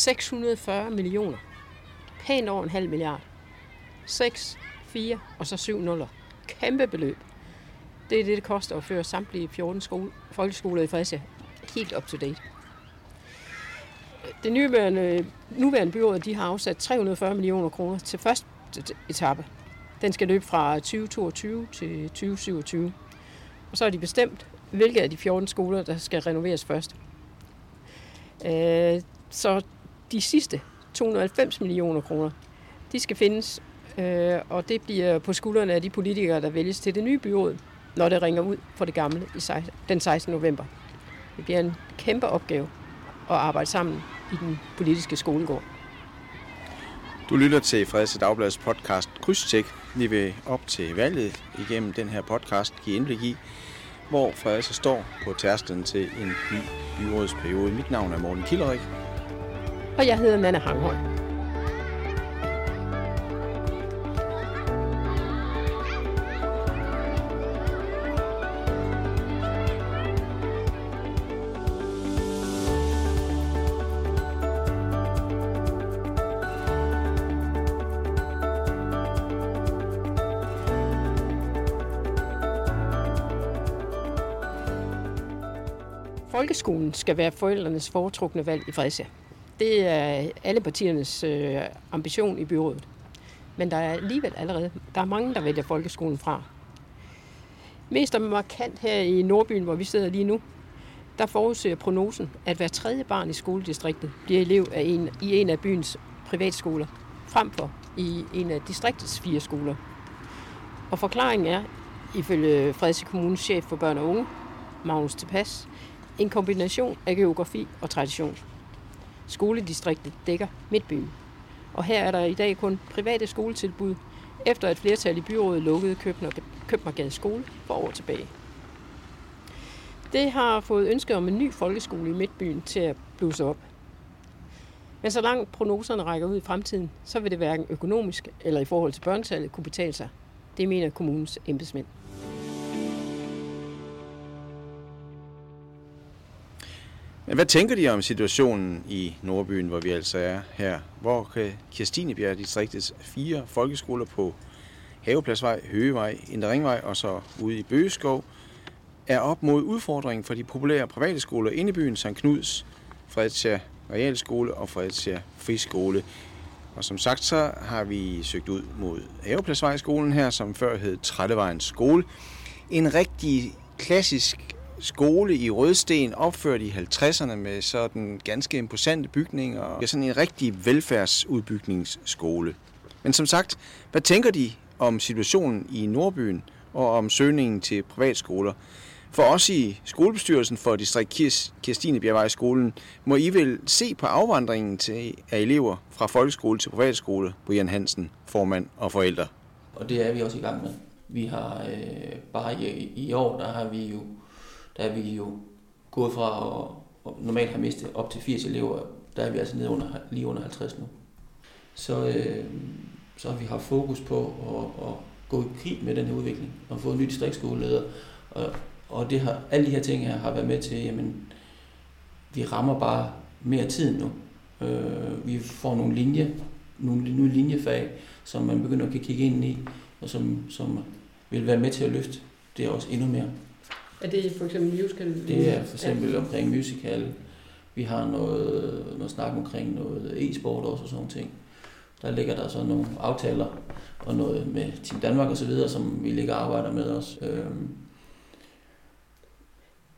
640 millioner. Pænt over en halv milliard. 6, 4 og så 7 nuller. Kæmpe beløb. Det er det, det koster at føre samtlige 14 skole, folkeskoler i Fredericia helt up to date. Det nuværende, nuværende byråd de har afsat 340 millioner kroner til første etape. Den skal løbe fra 2022 til 2027. Og så har de bestemt, hvilke af de 14 skoler, der skal renoveres først. Øh, så de sidste 290 millioner kroner, de skal findes, øh, og det bliver på skuldrene af de politikere, der vælges til det nye byråd, når det ringer ud for det gamle den 16. november. Det bliver en kæmpe opgave at arbejde sammen i den politiske skolegård. Du lytter til Fredericia Dagbladets podcast Krydstjek. Vi vil op til valget igennem den her podcast give indblik i, hvor Fredericia står på tærsklen til en ny byrådsperiode. Mit navn er Morten Kilderik, og jeg hedder Nana Hanghøj. Folkeskolen skal være forældrenes foretrukne valg i Fredericia. Det er alle partiernes øh, ambition i byrådet. Men der er alligevel allerede, der er mange, der vælger folkeskolen fra. Mest og markant her i Nordbyen, hvor vi sidder lige nu, der forudser prognosen, at hver tredje barn i skoledistriktet bliver elev af en, i en af byens privatskoler, frem for i en af distriktets fire skoler. Og forklaringen er, ifølge Fredericia Kommunes chef for børn og unge, Magnus Tepas, en kombination af geografi og tradition. Skoledistriktet dækker Midtbyen, og her er der i dag kun private skoletilbud, efter et flertal i byrådet lukkede Købmagergade skole for år tilbage. Det har fået ønsket om en ny folkeskole i Midtbyen til at blusse op. Men så langt prognoserne rækker ud i fremtiden, så vil det hverken økonomisk eller i forhold til børnetallet kunne betale sig. Det mener kommunens embedsmænd. Men hvad tænker de om situationen i Nordbyen, hvor vi altså er her? Hvor kan Kirstinebjerg distriktets fire folkeskoler på Havepladsvej, Høgevej, Indre Ringvej og så ude i Bøgeskov er op mod udfordringen for de populære private skoler inde i byen, St. Knuds, Fredericia Realskole og Fredericia Friskole. Og som sagt, så har vi søgt ud mod Havepladsvejskolen her, som før hed Trættevejens skole. En rigtig klassisk skole i Rødsten, opført i 50'erne med sådan ganske imposante bygninger. Det er sådan en rigtig velfærdsudbygningsskole. Men som sagt, hvad tænker de om situationen i Nordbyen og om søgningen til privatskoler? For os i skolebestyrelsen for distrikt Kirstine Bjergvej skolen må I vel se på afvandringen til, af elever fra folkeskole til privatskole, Brian Hansen, formand og forældre. Og det er vi også i gang med. Vi har øh, bare i, i år, der har vi jo der er vi jo gået fra at, at normalt have mistet op til 80 elever, der er vi altså nede under, lige under 50 nu. Så, øh, så har vi haft fokus på at, at gå i krig med den her udvikling, og få en ny distriktskoleleder, og, og det har, alle de her ting her har været med til, jamen, vi rammer bare mere tid nu. Øh, vi får nogle linje, nogle nye linjefag, som man begynder at kigge ind i, og som, som vil være med til at løfte det også endnu mere. Er det for eksempel musical? Det er for eksempel ja. omkring musical. Vi har noget, noget snak omkring noget e-sport også og sådan ting. Der ligger der så nogle aftaler og noget med Team Danmark og så videre, som vi ligger og arbejder med os. Øhm.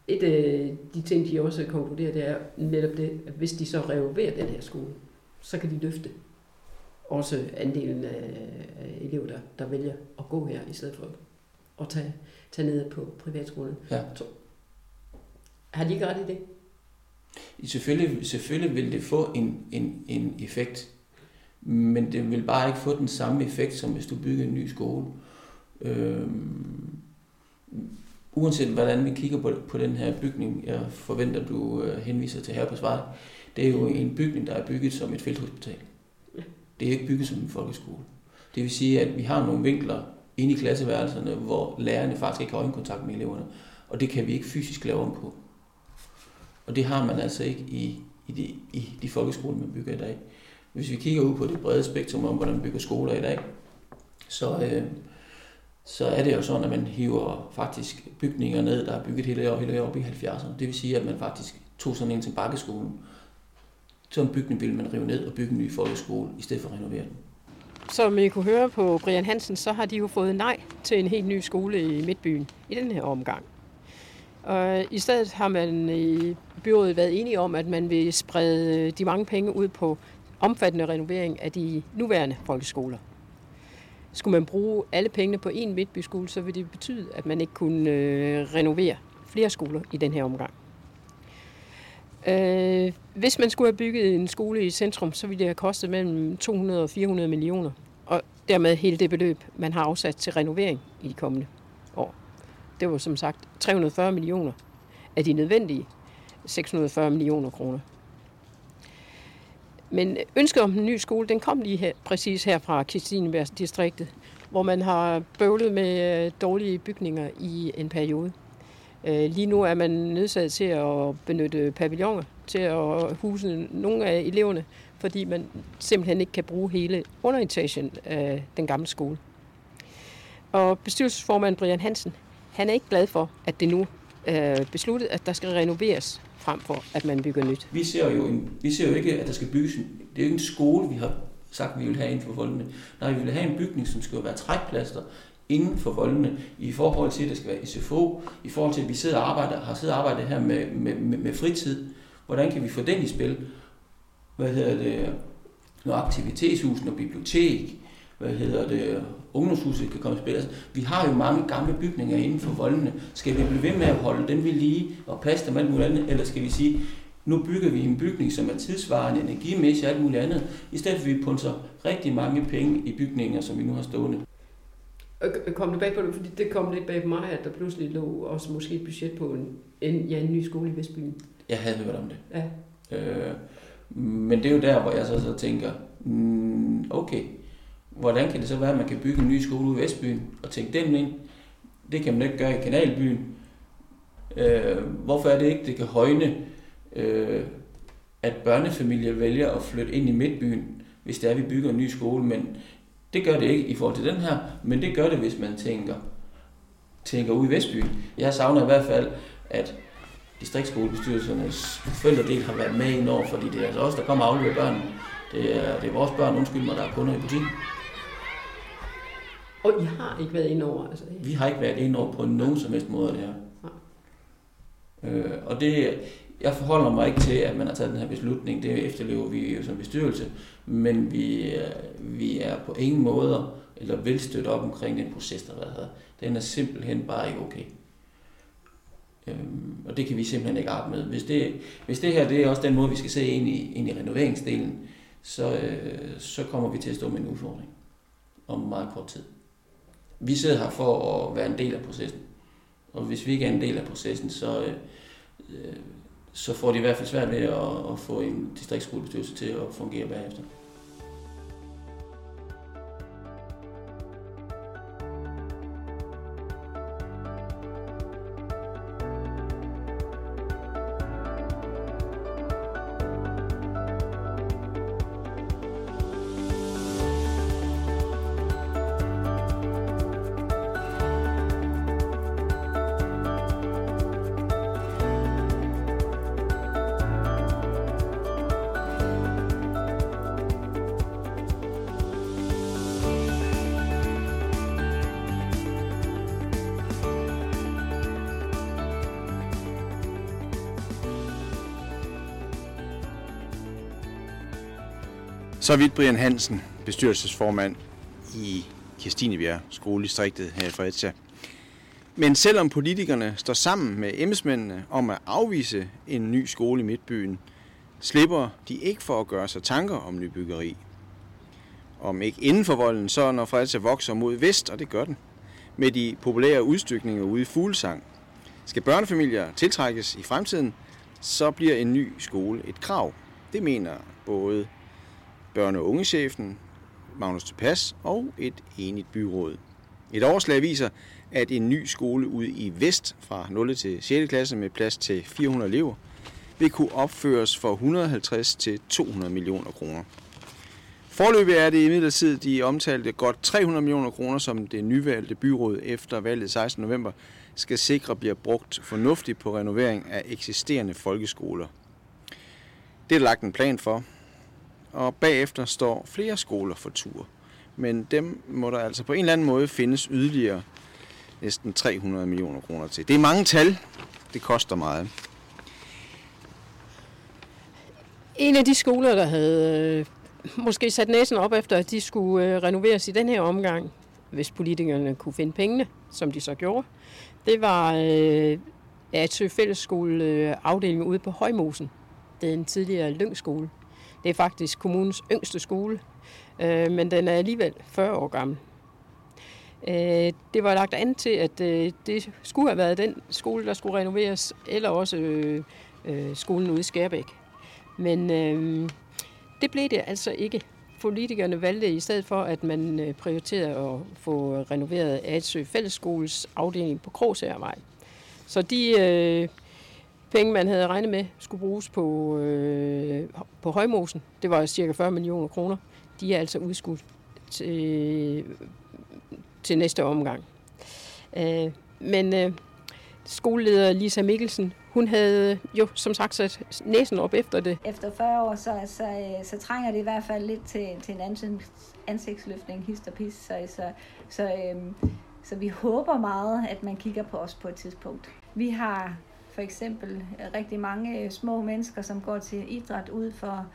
Et af de ting, de også konkluderer, det er netop det, at hvis de så renoverer den her skole, så kan de løfte også andelen af elever, der, der vælger at gå her, i stedet for at tage tage ned på privatskolen. Ja. Har de ikke ret i det? Selvfølgelig, selvfølgelig vil det få en, en, en effekt, men det vil bare ikke få den samme effekt, som hvis du bygger en ny skole. Øhm, uanset hvordan vi kigger på, på den her bygning, jeg forventer, du øh, henviser til her på Svej, det er jo en bygning, der er bygget som et felthospital. Det er ikke bygget som en folkeskole. Det vil sige, at vi har nogle vinkler, inde i klasseværelserne, hvor lærerne faktisk ikke har øjenkontakt med eleverne. Og det kan vi ikke fysisk lave om på. Og det har man altså ikke i, i de, i de folkeskoler, man bygger i dag. Hvis vi kigger ud på det brede spektrum om, hvordan man bygger skoler i dag, så, øh, så er det jo sådan, at man hiver faktisk bygninger ned, der er bygget hele år, hele år op i 70'erne. Det vil sige, at man faktisk tog sådan en til bakkeskolen. Så en bygning ville man rive ned og bygge en ny folkeskole, i stedet for at renovere den. Som I kunne høre på Brian Hansen, så har de jo fået nej til en helt ny skole i Midtbyen i den her omgang. Og I stedet har man i byrådet været enige om, at man vil sprede de mange penge ud på omfattende renovering af de nuværende folkeskoler. Skulle man bruge alle pengene på én midtbyskole, så ville det betyde, at man ikke kunne øh, renovere flere skoler i den her omgang. Øh, hvis man skulle have bygget en skole i centrum, så ville det have kostet mellem 200 og 400 millioner. Og dermed hele det beløb, man har afsat til renovering i de kommende år. Det var som sagt 340 millioner af de nødvendige 640 millioner kroner. Men ønsket om en ny skole, den kom lige her, præcis her fra Kristinebergs distriktet, hvor man har bøvlet med øh, dårlige bygninger i en periode. Øh, lige nu er man nødsaget til at benytte pavilloner til at huse nogle af eleverne, fordi man simpelthen ikke kan bruge hele underetagen af den gamle skole. Og bestyrelsesformand Brian Hansen, han er ikke glad for, at det nu er besluttet, at der skal renoveres frem for, at man bygger nyt. Vi ser jo, en, vi ser jo ikke, at der skal bygges en, det er jo ikke en skole, vi har sagt, vi vil have inden for folkene. Nej, vi vil have en bygning, som skal være trækplaster inden for voldene, i forhold til, at der skal være SFO, i forhold til, at vi sidder og arbejder, har siddet og arbejdet her med, med, med, med fritid. Hvordan kan vi få den i spil? Hvad hedder det? Når aktivitetshus, noget bibliotek, hvad hedder det, ungdomshuset kan komme i spil. Altså, vi har jo mange gamle bygninger inden for voldene. Skal vi blive ved med at holde dem ved lige og passe dem alt muligt andet, eller skal vi sige, nu bygger vi en bygning, som er tidsvarende, energimæssigt og alt muligt andet, i stedet for at vi punser rigtig mange penge i bygninger, som vi nu har stående. Kom det bag på det, fordi det kom lidt bag på mig, at der pludselig lå også måske et budget på en, en, ja, en ny skole i Vestbyen. Jeg havde hørt om det. Ja. Øh, men det er jo der, hvor jeg så, så tænker, mm, okay, hvordan kan det så være, at man kan bygge en ny skole ude i Vestbyen og tænke den ind? Det kan man ikke gøre i Kanalbyen. Øh, hvorfor er det ikke, det kan højne, øh, at børnefamilier vælger at flytte ind i Midtbyen, hvis det er, at vi bygger en ny skole, men det gør det ikke i forhold til den her, men det gør det, hvis man tænker, tænker ud i Vestbyen. Jeg savner i hvert fald, at distriktskolebestyrelsernes forældredel har været med ind over, fordi det er altså os, der kommer og afleverer børnene. Det er, det er vores børn, undskyld mig, der er kunder i butikken. Og I har ikke været inde over? Altså, Vi har ikke været inde over på nogen som helst måde det her. Øh, og det, jeg forholder mig ikke til, at man har taget den her beslutning. Det efterlever vi jo som bestyrelse. Men vi, øh, vi er på ingen måder eller vil støtte op omkring den proces, der har været. Den er simpelthen bare ikke okay. Øhm, og det kan vi simpelthen ikke arbejde med. Hvis det, hvis det her det er også den måde, vi skal se ind i, ind i renoveringsdelen, så, øh, så kommer vi til at stå med en udfordring om meget kort tid. Vi sidder her for at være en del af processen. Og hvis vi ikke er en del af processen, så, øh, øh så får de i hvert fald svært ved at, at få en distriktsskolebestyrelse til at fungere bagefter. Så vidt Brian Hansen, bestyrelsesformand i Kirstinebjerg skoledistriktet her i Fredericia. Men selvom politikerne står sammen med embedsmændene om at afvise en ny skole i Midtbyen, slipper de ikke for at gøre sig tanker om nybyggeri. Om ikke inden for volden, så når Fredericia vokser mod vest, og det gør den, med de populære udstykninger ude i Fuglesang. Skal børnefamilier tiltrækkes i fremtiden, så bliver en ny skole et krav. Det mener både børne- og ungechefen, Magnus Tepas og et enigt byråd. Et overslag viser, at en ny skole ude i Vest fra 0. til 6. klasse med plads til 400 elever vil kunne opføres for 150 til 200 millioner kroner. Forløbig er det imidlertid de omtalte godt 300 millioner kroner, som det nyvalgte byråd efter valget 16. november skal sikre bliver brugt fornuftigt på renovering af eksisterende folkeskoler. Det er lagt en plan for, og bagefter står flere skoler for tur. Men dem må der altså på en eller anden måde findes yderligere næsten 300 millioner kroner til. Det er mange tal. Det koster meget. En af de skoler, der havde øh, måske sat næsen op efter, at de skulle øh, renoveres i den her omgang, hvis politikerne kunne finde pengene, som de så gjorde, det var øh, Atsø Fællesskole afdelingen afdeling ude på Højmosen. Det er en tidligere lyngskole. Det er faktisk kommunens yngste skole, øh, men den er alligevel 40 år gammel. Øh, det var lagt an til, at øh, det skulle have været den skole, der skulle renoveres, eller også øh, øh, skolen ude i Skærbæk. Men øh, det blev det altså ikke. Politikerne valgte i stedet for, at man øh, prioriterede at få renoveret Adsø Fællesskoles afdeling på Krogsærvej. Så de øh, penge, man havde regnet med, skulle bruges på, øh, på Højmosen, det var cirka 40 millioner kroner, de er altså udskudt til, til næste omgang. Øh, men øh, skoleleder Lisa Mikkelsen, hun havde jo som sagt sat næsen op efter det. Efter 40 år, så, så, øh, så trænger det i hvert fald lidt til, til en ansigts, ansigtsløftning, hist og pis. Så, så, så, øhm, så vi håber meget, at man kigger på os på et tidspunkt. Vi har for eksempel øh, rigtig mange øh, små mennesker, som går til idræt ud for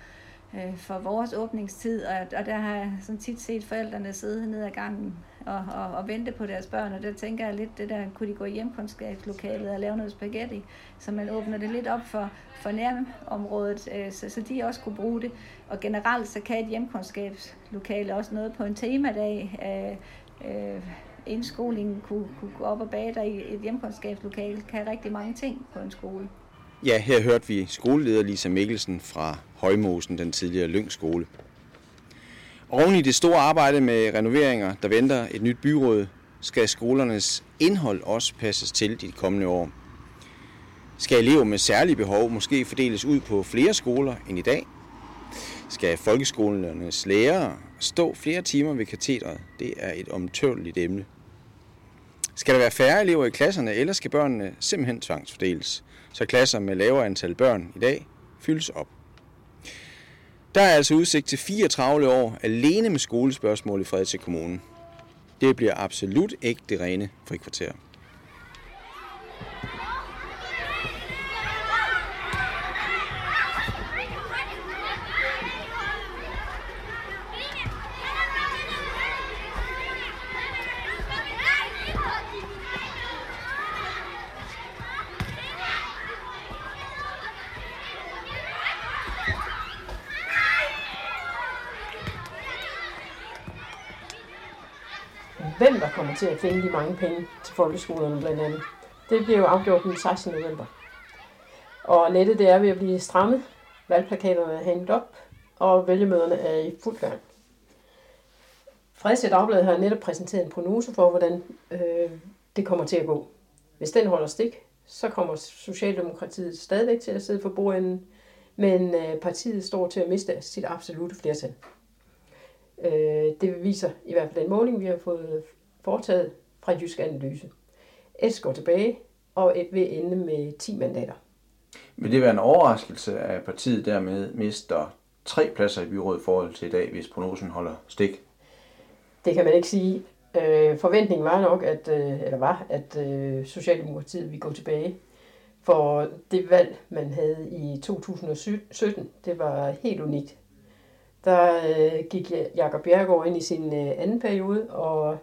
øh, for vores åbningstid, og, og der har jeg sådan tit set forældrene sidde ned ad gangen og, og, og vente på deres børn, og der tænker jeg lidt, det der, kunne de gå i hjemkundskabslokalet og lave noget spaghetti, så man åbner det lidt op for, for nærområdet, øh, så, så de også kunne bruge det. Og generelt så kan et hjemkundskabslokale også noget på en temadag, øh, øh, indskolingen kunne, kunne gå op og bage der i et hjemkundskabslokale, kan rigtig mange ting på en skole. Ja, her hørte vi skoleleder Lisa Mikkelsen fra Højmosen, den tidligere Lyngskole. Oven i det store arbejde med renoveringer, der venter et nyt byråd, skal skolernes indhold også passes til de kommende år. Skal elever med særlige behov måske fordeles ud på flere skoler end i dag? Skal folkeskolernes lærere stå flere timer ved katedret? Det er et omtørligt emne. Skal der være færre elever i klasserne, eller skal børnene simpelthen tvangsfordeles, så klasser med lavere antal børn i dag fyldes op? Der er altså udsigt til fire travle år alene med skolespørgsmål i Fredericia Kommune. Det bliver absolut ikke det rene frikvarter. Hvem der kommer til at finde de mange penge til folkeskolerne blandt andet. Det bliver jo afgjort den 16. november. Og nettet det er ved at blive strammet. Valgplakaterne er hængt op, og vælgemøderne er i fuld gang. Fredericia Dagblad har netop præsenteret en prognose for, hvordan øh, det kommer til at gå. Hvis den holder stik, så kommer Socialdemokratiet stadigvæk til at sidde for bordenden, men øh, partiet står til at miste sit absolute flertal. Øh, det viser i hvert fald den måling, vi har fået foretaget fra Jysk Analyse. S går tilbage, og et vil ende med 10 mandater. Vil det være en overraskelse, at partiet dermed mister tre pladser i byrådet i forhold til i dag, hvis prognosen holder stik? Det kan man ikke sige. Øh, forventningen var nok, at, øh, eller var, at øh, Socialdemokratiet ville gå tilbage. For det valg, man havde i 2017, det var helt unikt der øh, gik Jakob Bjergård ind i sin øh, anden periode, og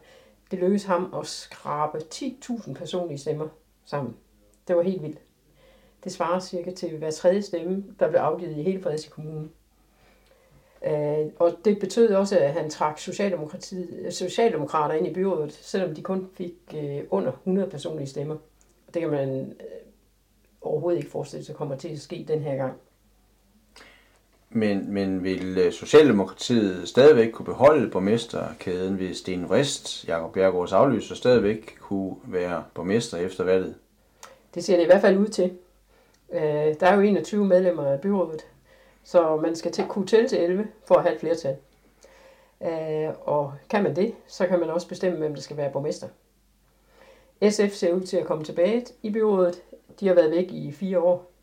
det lykkedes ham at skrabe 10.000 personlige stemmer sammen. Det var helt vildt. Det svarer cirka til hver tredje stemme, der blev afgivet i hele Fredericia Kommune. Øh, og det betød også, at han trak Socialdemokrater ind i byrådet, selvom de kun fik øh, under 100 personlige stemmer. Det kan man øh, overhovedet ikke forestille sig kommer til at ske den her gang. Men, men vil øh, Socialdemokratiet stadigvæk kunne beholde borgmesterkæden, hvis Sten Rist, Jakob Bjergårds afløser, stadigvæk kunne være borgmester efter valget? Det ser det i hvert fald ud til. Øh, der er jo 21 medlemmer af byrådet, så man skal til kunne tælle til 11 for at have et flertal. Øh, og kan man det, så kan man også bestemme, hvem der skal være borgmester. SF ser ud til at komme tilbage i byrådet. De har været væk i fire år.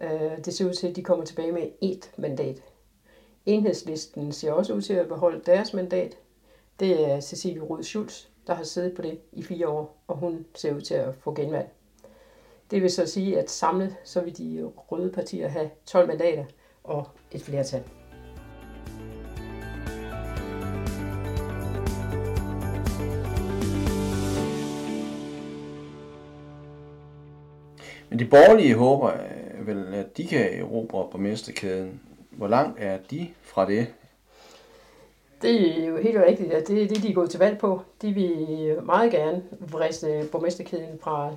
Øh, det ser ud til, at de kommer tilbage med et mandat. Enhedslisten ser også ud til at beholde deres mandat. Det er Cecilie Rød Schulz, der har siddet på det i fire år, og hun ser ud til at få genvalg. Det vil så sige, at samlet så vil de røde partier have 12 mandater og et flertal. Men de borgerlige håber vel, at de kan erobre borgmesterkæden. Hvor langt er de fra det? Det er jo helt rigtigt, at det er det, de er gået til valg på. De vil meget gerne vriste borgmesterkæden fra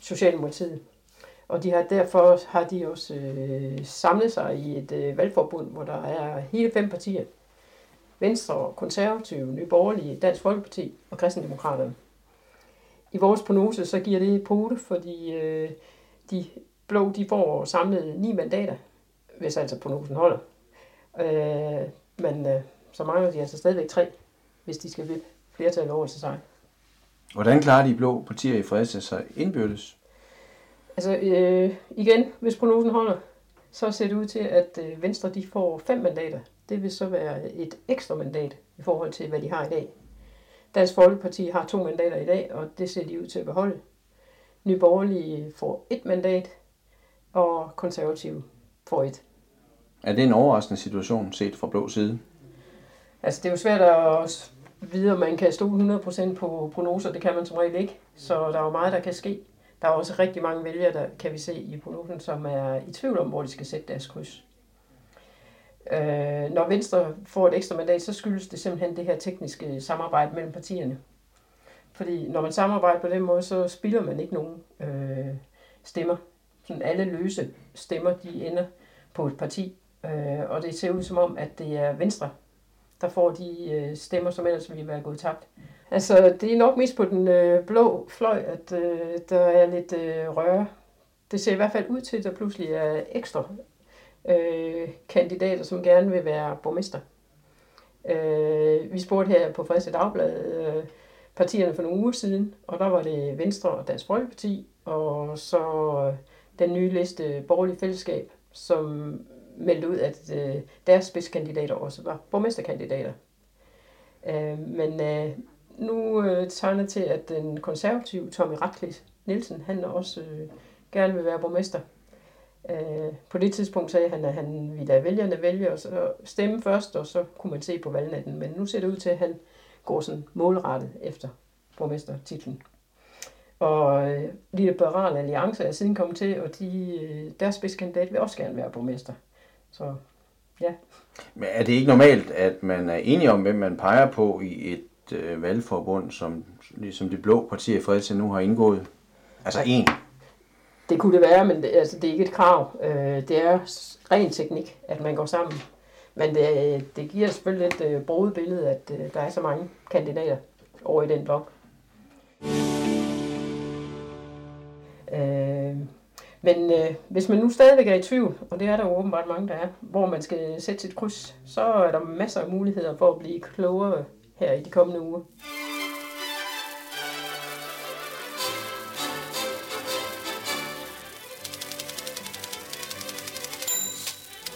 Socialdemokratiet. Og de har, derfor har de også øh, samlet sig i et øh, valgforbund, hvor der er hele fem partier. Venstre, Konservative, Nye Borgerlige, Dansk Folkeparti og Kristendemokraterne. I vores prognose så giver det pote, fordi øh, de blå de får samlet ni mandater, hvis altså prognosen holder. Øh, men øh, så mangler de altså stadigvæk tre, hvis de skal vippe flertal over til sig. Hvordan klarer de blå partier i Fredericia sig indbyrdes? Altså øh, igen, hvis prognosen holder, så ser det ud til, at øh, Venstre de får fem mandater. Det vil så være et ekstra mandat i forhold til, hvad de har i dag. Dansk Folkeparti har to mandater i dag, og det ser de ud til at beholde. Nye Borgerlige får et mandat, og Konservative får et. Er det en overraskende situation set fra blå side? Altså, det er jo svært at vide, om man kan stole 100% på prognoser. Det kan man som regel ikke. Så der er jo meget, der kan ske. Der er også rigtig mange vælgere, der kan vi se i prognosen, som er i tvivl om, hvor de skal sætte deres kryds. Øh, når Venstre får et ekstra mandat, så skyldes det simpelthen det her tekniske samarbejde mellem partierne. Fordi når man samarbejder på den måde, så spilder man ikke nogen øh, stemmer. Sådan alle løse stemmer, de ender på et parti. Øh, og det ser ud som om, at det er Venstre, der får de øh, stemmer, som ellers ville være gået tabt. Altså, det er nok mest på den øh, blå fløj, at øh, der er lidt øh, røre. Det ser i hvert fald ud til, at der pludselig er ekstra øh, kandidater, som gerne vil være borgmester. Øh, vi spurgte her på Fredericia Dagblad øh, partierne for nogle uger siden, og der var det Venstre og Dansk Folkeparti, og så øh, den nye liste øh, Borgerlige Fællesskab, som meldte ud, at øh, deres spidskandidater også var borgmesterkandidater. Øh, men øh, nu øh, tegner til, at den konservative Tommy Ratcliffe Nielsen, han også øh, gerne vil være borgmester. Øh, på det tidspunkt sagde han, at han ville lade vælgerne vælge og så stemme først, og så kunne man se på valgnatten. Men nu ser det ud til, at han går sådan målrettet efter borgmestertitlen. Og øh, Liberale Alliance er siden kommet til, og de, øh, deres spidskandidat vil også gerne være borgmester. Så ja. Men er det ikke normalt, at man er enige om, hvem man peger på i et øh, valgforbund, som ligesom de blå partier i Fredericia nu har indgået? Altså en. Det kunne det være, men det, altså, det er ikke et krav. Øh, det er ren teknik, at man går sammen. Men det, det giver selvfølgelig et øh, broet billede, at øh, der er så mange kandidater over i den blok. Øh, men øh, hvis man nu stadigvæk er i tvivl, og det er der jo åbenbart mange, der er, hvor man skal sætte sit kryds, så er der masser af muligheder for at blive klogere her i de kommende uger.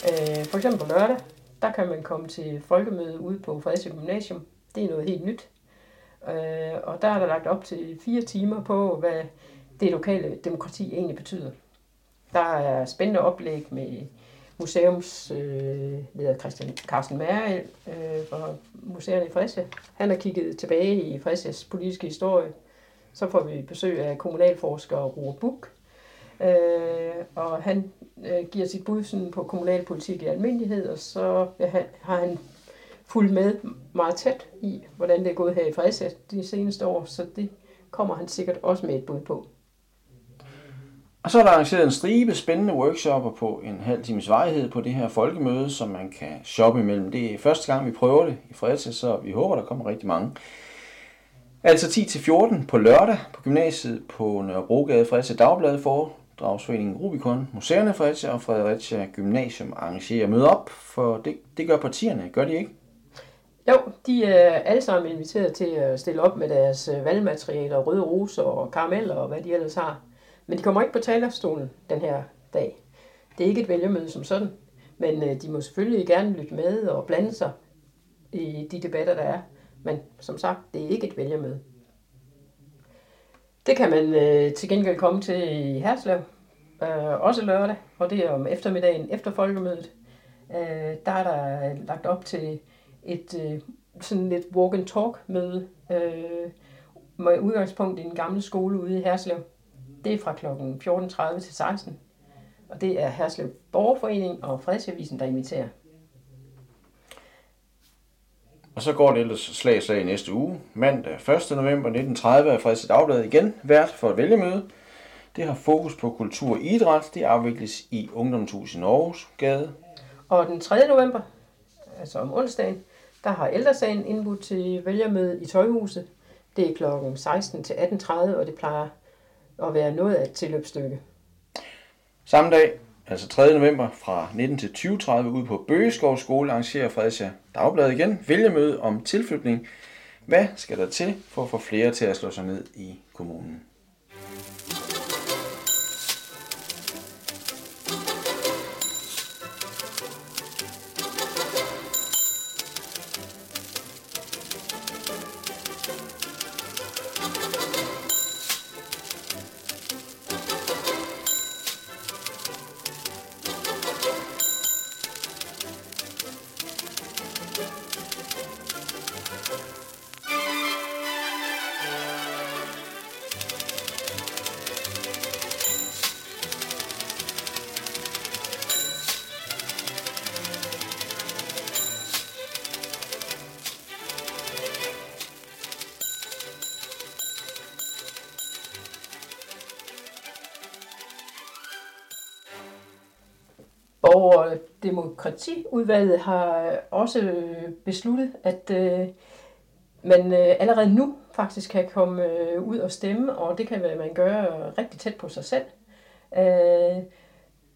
Øh, for eksempel på lørdag, der kan man komme til folkemøde ude på Fredericia Gymnasium. Det er noget helt nyt. Øh, og der er der lagt op til fire timer på, hvad det lokale demokrati egentlig betyder. Der er spændende oplæg med museumsleder øh, Christian Carsten Mærel øh, fra Museerne i Fredericia. Han har kigget tilbage i Fredericias politiske historie. Så får vi besøg af kommunalforsker Roar Buk, øh, og han øh, giver sit bud sådan, på kommunalpolitik i almindelighed, og så ja, har han fulgt med meget tæt i, hvordan det er gået her i Fredericia de seneste år, så det kommer han sikkert også med et bud på. Og så er der arrangeret en stribe spændende workshopper på en halv times vejhed på det her folkemøde, som man kan shoppe imellem. Det er første gang, vi prøver det i Fredericia, så vi håber, der kommer rigtig mange. Altså 10-14 på lørdag på gymnasiet på Nørrebrogade Fredericia Dagblad for Dragsforeningen Rubicon, Museerne Fredericia og Fredericia Gymnasium arrangerer møde op, for det, det gør partierne, gør de ikke? Jo, de er alle sammen inviteret til at stille op med deres øh, valgmaterialer, røde roser og karameller og hvad de ellers har. Men de kommer ikke på talerstolen den her dag. Det er ikke et vælgermøde som sådan, men øh, de må selvfølgelig gerne lytte med og blande sig i de debatter, der er. Men som sagt, det er ikke et vælgermøde. Det kan man øh, til gengæld komme til i Herslev, øh, også lørdag, og det er om eftermiddagen efter folkemødet. Øh, der er der lagt op til et øh, sådan lidt walk and talk møde øh, med udgangspunkt i den gamle skole ude i Herslev. Det er fra kl. 14.30 til 16. Og det er Herslev Borgerforening og Fredsavisen, der inviterer. Og så går det ellers slag slag næste uge. Mandag 1. november 1930 er Fredericia Dagblad igen vært for et vælgemøde. Det har fokus på kultur og idræt. Det afvikles i Ungdomshuset i Norges Gade. Og den 3. november, altså om onsdagen, der har ældresagen indbudt til vælgermøde i Tøjhuset. Det er klokken 16 til 18.30, og det plejer at være noget af et tilløbsstykke. Samme dag, altså 3. november fra 19 til 20.30 ude på Bøgeskov Skole arrangerer Fredericia Dagblad igen vælgermøde om tilflytning. Hvad skal der til for at få flere til at slå sig ned i kommunen? Og Demokratiudvalget har også øh, besluttet, at øh, man øh, allerede nu faktisk kan komme ud og stemme, og det kan man gøre rigtig tæt på sig selv.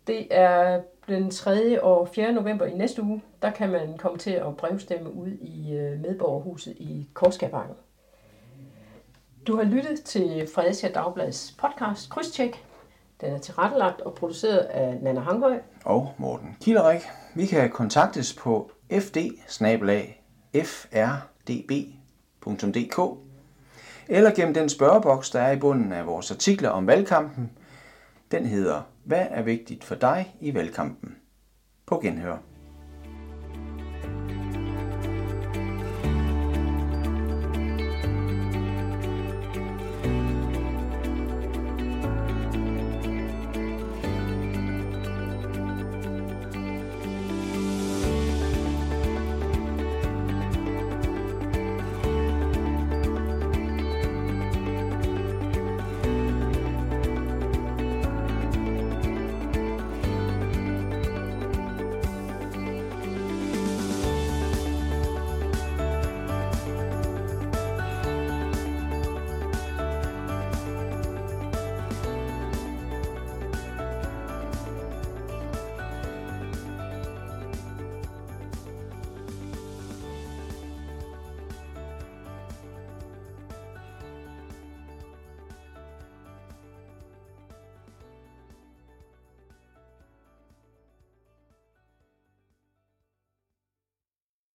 Det er den 3. og 4. november i næste uge, der kan man komme til at brevstemme ud i medborgerhuset i Korskabakken. Du har lyttet til Fredericia Dagblads podcast Krydstjek. Den er tilrettelagt og produceret af Nana Hanghøj og Morten Kilderik. Vi kan kontaktes på fd frdb.dk eller gennem den spørgeboks, der er i bunden af vores artikler om valgkampen. Den hedder Hvad er vigtigt for dig i valgkampen? På genhør.